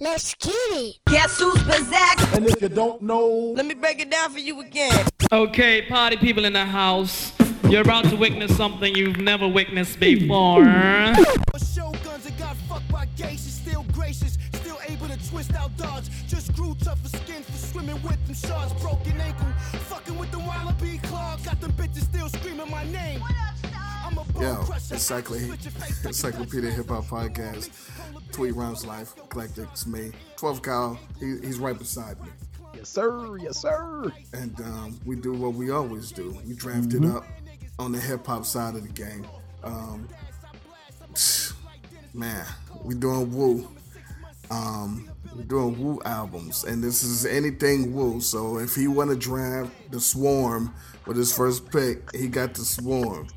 Let's get it. Guess who's possessed? And if you don't know, Let me break it down for you again. Okay, party people in the house. You're about to witness something you've never witnessed before. Shoguns and got fucked by gays, still gracious, still able to twist out dodge. Just grew tougher skin for swimming with them sharks. Broken ankle, fucking with the wallaby claw. Got them bitches still screaming my name. I'm a bone Yo, crusher. Encycl- Encyclopedia Hip Hop Podcast, Tweet Rhymes Life, Eclectics, me. 12 Kyle, he, he's right beside me. Yes, sir. Yes, sir. And um, we do what we always do. We draft it up on the hip hop side of the game. Um, man, we doing Wu. Um, we're doing Wu albums, and this is anything Wu. So if he want to draft the Swarm with his first pick, he got the Swarm.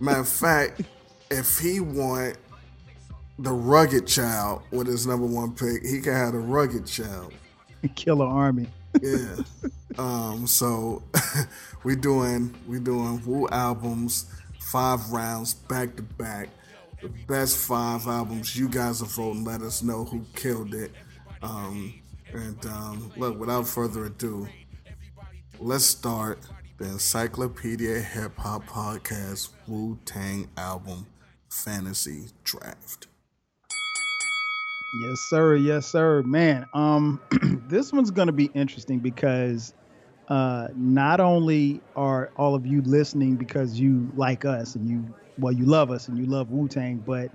Matter of fact, if he want the Rugged Child with his number one pick, he can have the Rugged Child. Killarmy. Yeah. um, so we doing we doing Wu albums, five rounds back to back. The best five albums. You guys are voting. Let us know who killed it. Um, and um, look, without further ado, let's start the Encyclopedia Hip Hop Podcast Wu Tang album fantasy draft. Yes, sir. Yes, sir. Man, um, this one's gonna be interesting because uh, not only are all of you listening because you like us and you well you love us and you love Wu Tang, but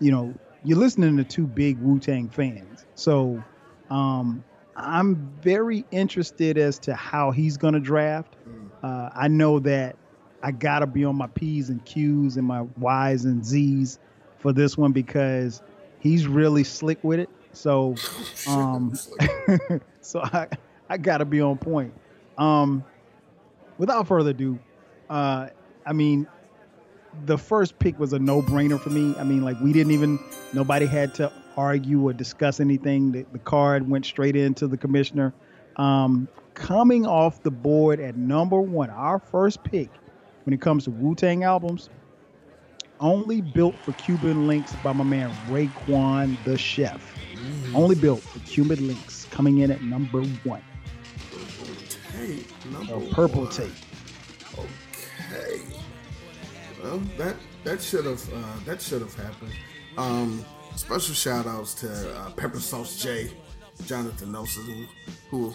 you know you're listening to two big Wu Tang fans. So um, I'm very interested as to how he's gonna draft. Uh, I know that I gotta be on my P's and Q's and my Y's and Z's for this one because he's really slick with it. So, um, so I I gotta be on point. Um, without further ado, uh, I mean, the first pick was a no-brainer for me. I mean, like we didn't even nobody had to argue or discuss anything. The, the card went straight into the commissioner. Um, coming off the board at number one, our first pick when it comes to Wu Tang albums, only built for Cuban Linx by my man Raekwon the Chef. Only built for Cuban Linx, coming in at number one. Hey, number purple one. tape. Okay. Well, that that should have uh, that should have happened. Um, special shout outs to uh, Pepper Sauce J, Jonathan Nelson, who who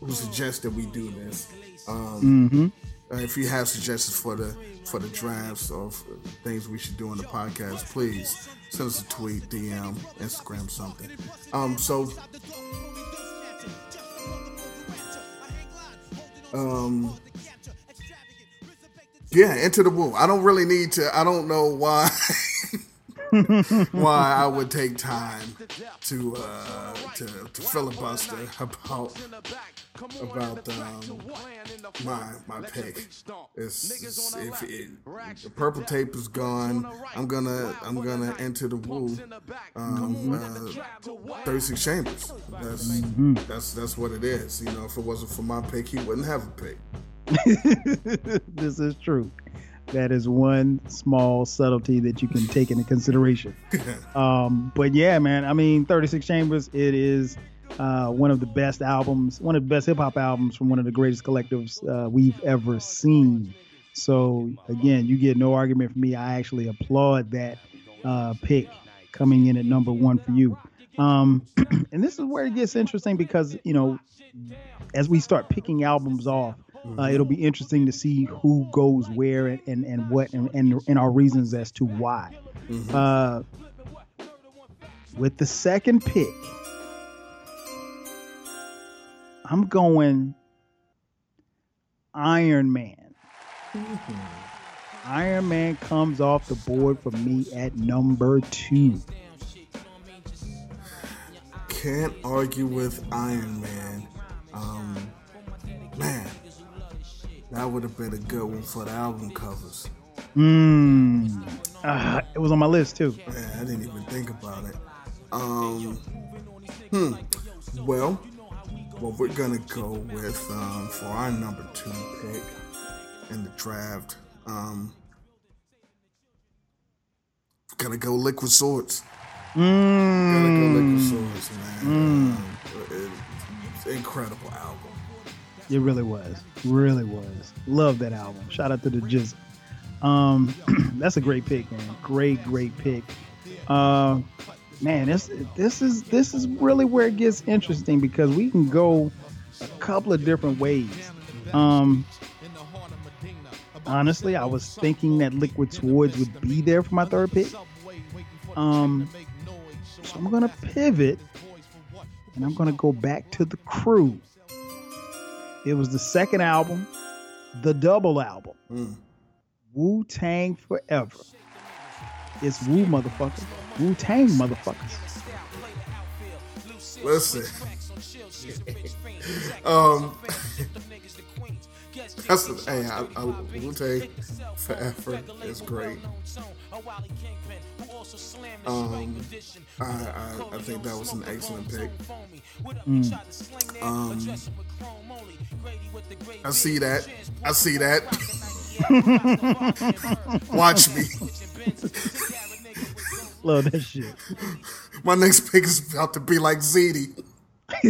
who suggested we do this. Um, uh, if you have suggestions for the for the drafts or f- things we should do on the podcast, please send us a tweet, DM, Instagram, something. Um, so um yeah into the womb i don't really need to i don't know why why i would take time to uh to, to filibuster about about um my my pick. It's, if it, the purple tape is gone i'm gonna i'm gonna enter the Wu um uh, 36 chambers. That's that's that's what it is. You know if it wasn't for my pick he wouldn't have a pick. This is true. That is one small subtlety that you can take into consideration. um, but yeah, man, I mean, 36 Chambers, it is uh, one of the best albums, one of the best hip hop albums from one of the greatest collectives uh, we've ever seen. So again, you get no argument from me. I actually applaud that uh, pick coming in at number one for you. Um, and this is where it gets interesting because you know, as we start picking albums off, uh, it'll be interesting to see who goes where and, and, and what and, and, and our reasons as to why. Uh, with the second pick, I'm going Iron Man. Iron Man comes off the board for me at number two. can't argue with Iron Man. Um, man, that would have been a good one for the album covers. Mm. Ah, it was on my list too. Man, I didn't even think about it. Um, hmm. Well, what we're gonna go with um, for our number two pick in the draft. Um, Gotta go Liquid Swords. Mm. Gotta go Liquid Swords, man. Um, it's an incredible album. It really was. Really was. Love that album. Shout out to the Jizz. Um, that's a great pick, man. Great, great pick. Uh, man, this this is this is really where it gets interesting because we can go a couple of different ways. Um, honestly, I was thinking that Liquid Swords would be there for my third pick. Um, so I'm gonna pivot, and I'm gonna go back to the crew. It was the second album, the double album, Mm. Wu Tang Forever. It's Wu motherfucker, Wu Tang motherfuckers. Listen. um, that's the, hey, I, I, Wu-Tang Forever It's great. Um, I, I, I think that was an excellent pick. Um, I see that. I see that. Watch me. Love that shit. My next pick is about to be like ZD.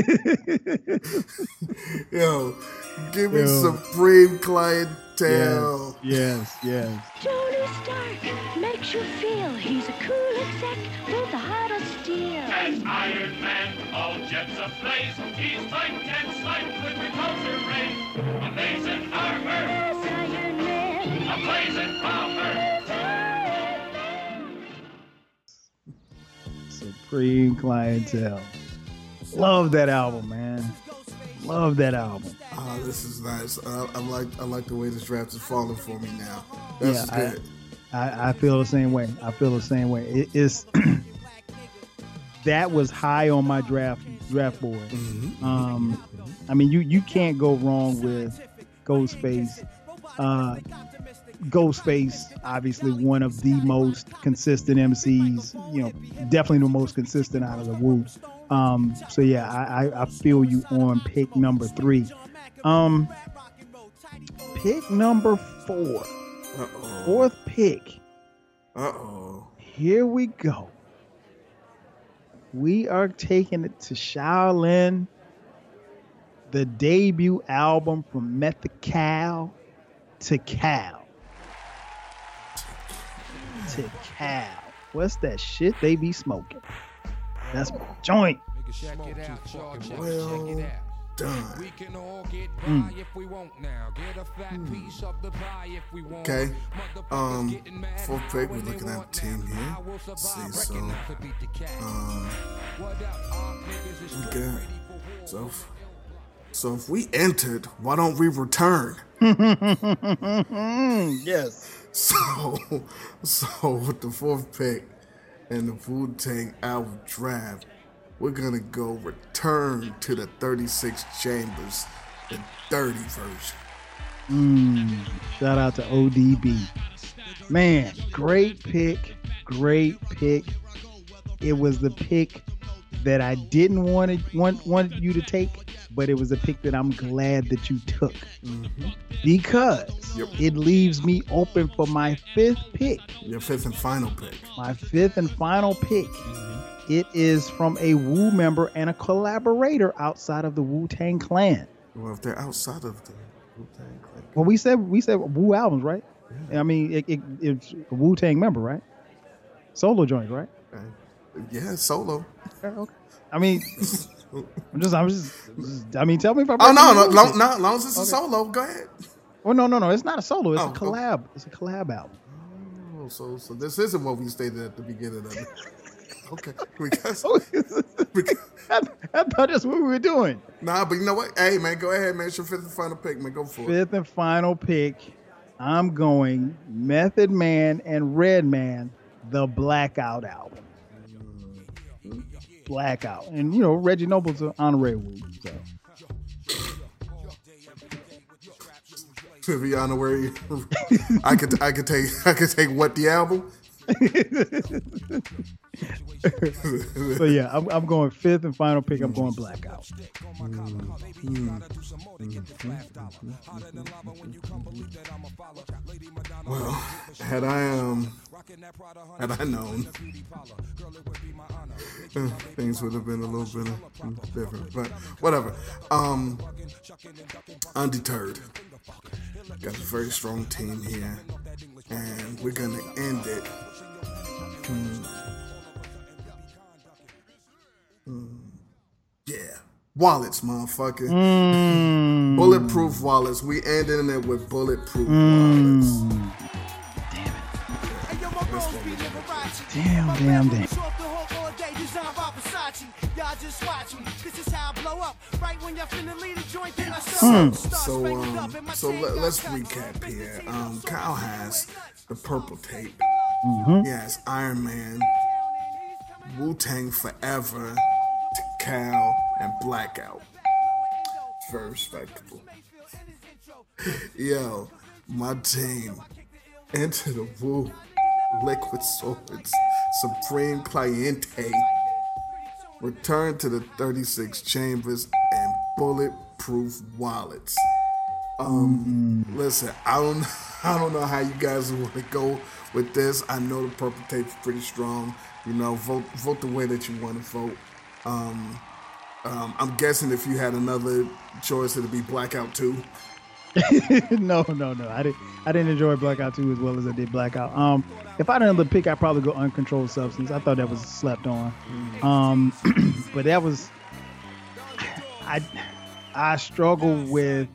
Yo, give me Yo. supreme clientele. Yes, yes. Tony Stark makes you feel he's a cool exec with a heart of steel. As Iron Man, all jets ablaze. He's tight and slight with repulsor rays. Amazing armor, Yes, Iron Man. a blazing bomber. Supreme clientele. Love that album, man. Love that album. Oh, this is nice. I, I like I like the way this draft is falling for me now. That's Yeah, I- good. I, I feel the same way. I feel the same way. It is that was high on my draft draft board. Um, I mean, you you can't go wrong with Ghostface. Uh, Ghostface, obviously one of the most consistent MCs. You know, definitely the most consistent out of the Wu. Um, so yeah, I, I, I feel you on pick number three. Um, pick number four. Uh-oh. Fourth pick. Uh-oh. Here we go. We are taking it to Shaolin, the debut album from Method Cal Tical. To Cal. What's that shit they be smoking? That's my joint. Check it out, y'all. Check, Well check it out. done. We can all get by Mm. if we want now. Get a fat piece of the pie if we want. Okay. Motherfuckers Um, getting mad fourth pick, we're looking at want the team now. here. Let's see, so, recognize to beat the cat. Um, What up, all niggas is we straight good. ready for war. So, if, so if we entered, why don't we return? yes. So, so with the fourth pick and the Wu Tang album draft, we're gonna go return to the 36 chambers, the Dirty version. Mm, shout out to ODB. Man, great pick. Great pick. It was the pick that I didn't want to want want you to take, but it was a pick that I'm glad that you took mm-hmm. because Yep. it leaves me open for my fifth pick. Your fifth and final pick. My fifth and final pick. Mm-hmm. It is from a Wu member and a collaborator outside of the Wu Tang Clan. Well, if they're outside of the Wu Tang Clan, Well, we said we said Wu albums, right? I mean, it, it, it's a Wu Tang member, right? Solo joint, right? okay. Yeah, solo. Okay, okay. I mean, I'm just, I'm just, just- I mean, tell me if I'm. Oh no, no, long, no, long as it's a solo, go ahead. Oh no, no, no! It's not a solo. It's Oh, a okay. collab. It's a collab album. Oh, so, so this isn't what we stated at the beginning of it. Okay, because, Oh, because I, I thought that's what we were doing. nah, but you know what? Hey, man, go ahead, man. It's your fifth and final pick, man. Go for it. Fifth and final pick. I'm going Method Man and Redman, the Blackout album. Blackout, and you know Reggie Noble's an honorary. So. To be honorary, I could, I could take, I could take what the album. so yeah, I'm, I'm going fifth and final pick. I'm going blackout. Well, had I um had I known, things would have been a little bit different. But whatever. Um, undeterred. Got a very strong team here, and we're gonna end it. Hmm. Hmm. Yeah. Wallets, motherfucker. Mm. Bulletproof wallets. We ending it with bulletproof Mm. wallets. Damn, it. damn, damn. So, so, um, so let, us recap here. Um, Kyle has the purple tape. Mhm. He has Iron Man, Wu Tang Forever, Cal, and Blackout. Very respectable. Yo, my team. Enter the Wu, Liquid Swords, Supreme Clientele. Return to the 36 chambers and bulletproof wallets. Um, listen, I don't, I don't know how you guys want to go with this. I know the purple tape's pretty strong. You know, vote, vote the way that you want to vote. Um, um, I'm guessing if you had another choice, it'd be Blackout 2. no, no, no. I didn't. I didn't enjoy Blackout 2 as well as I did Blackout. Um, if I had another pick, I'd probably go Uncontrolled Substance. I thought that was slept on. Um, but that was. I I struggle with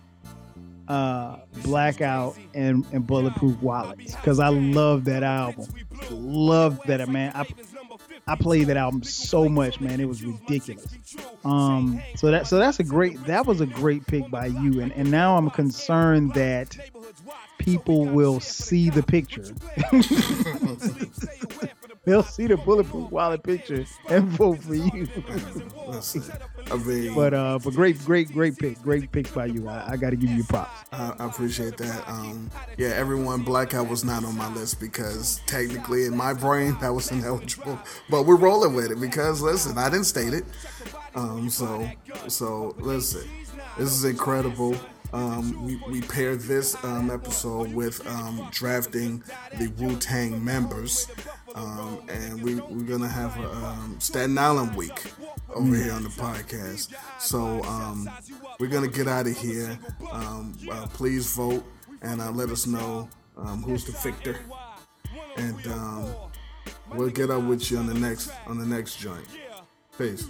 uh Blackout and and Bulletproof Wallets because I love that album. Love that man. I I played that album so much, man. It was ridiculous. Um, so that so that's a great that was a great pick by you, and and now I'm concerned that people will see the picture. They'll see the bulletproof wallet picture and vote for you. I mean, but uh, but great, great, great pick, great picks by you. I, I got to give you props. I, I appreciate that. Um, yeah, everyone, Blackout was not on my list because technically in my brain that was ineligible. But we're rolling with it because listen, I didn't state it. Um, so so listen, this is incredible. Um, we, we paired this um, episode with um, drafting the Wu Tang members, um, and we, we're gonna have a um, Staten Island week over here on the podcast. So um, we're gonna get out of here. Um, uh, please vote and uh, let us know um, who's the victor, and um, we'll get up with you on the next on the next joint. Peace.